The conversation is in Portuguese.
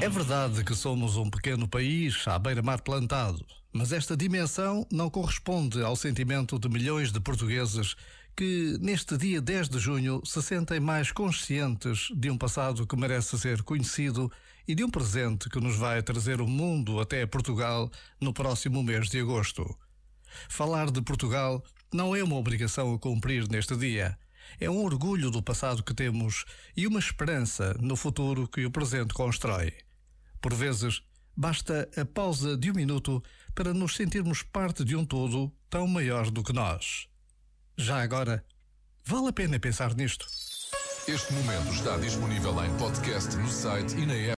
É verdade que somos um pequeno país à beira-mar plantado, mas esta dimensão não corresponde ao sentimento de milhões de portugueses que, neste dia 10 de junho, se sentem mais conscientes de um passado que merece ser conhecido e de um presente que nos vai trazer o mundo até Portugal no próximo mês de agosto. Falar de Portugal não é uma obrigação a cumprir neste dia é um orgulho do passado que temos e uma esperança no futuro que o presente constrói. Por vezes, basta a pausa de um minuto para nos sentirmos parte de um todo tão maior do que nós. Já agora, vale a pena pensar nisto. Este momento está disponível em podcast no site e na app.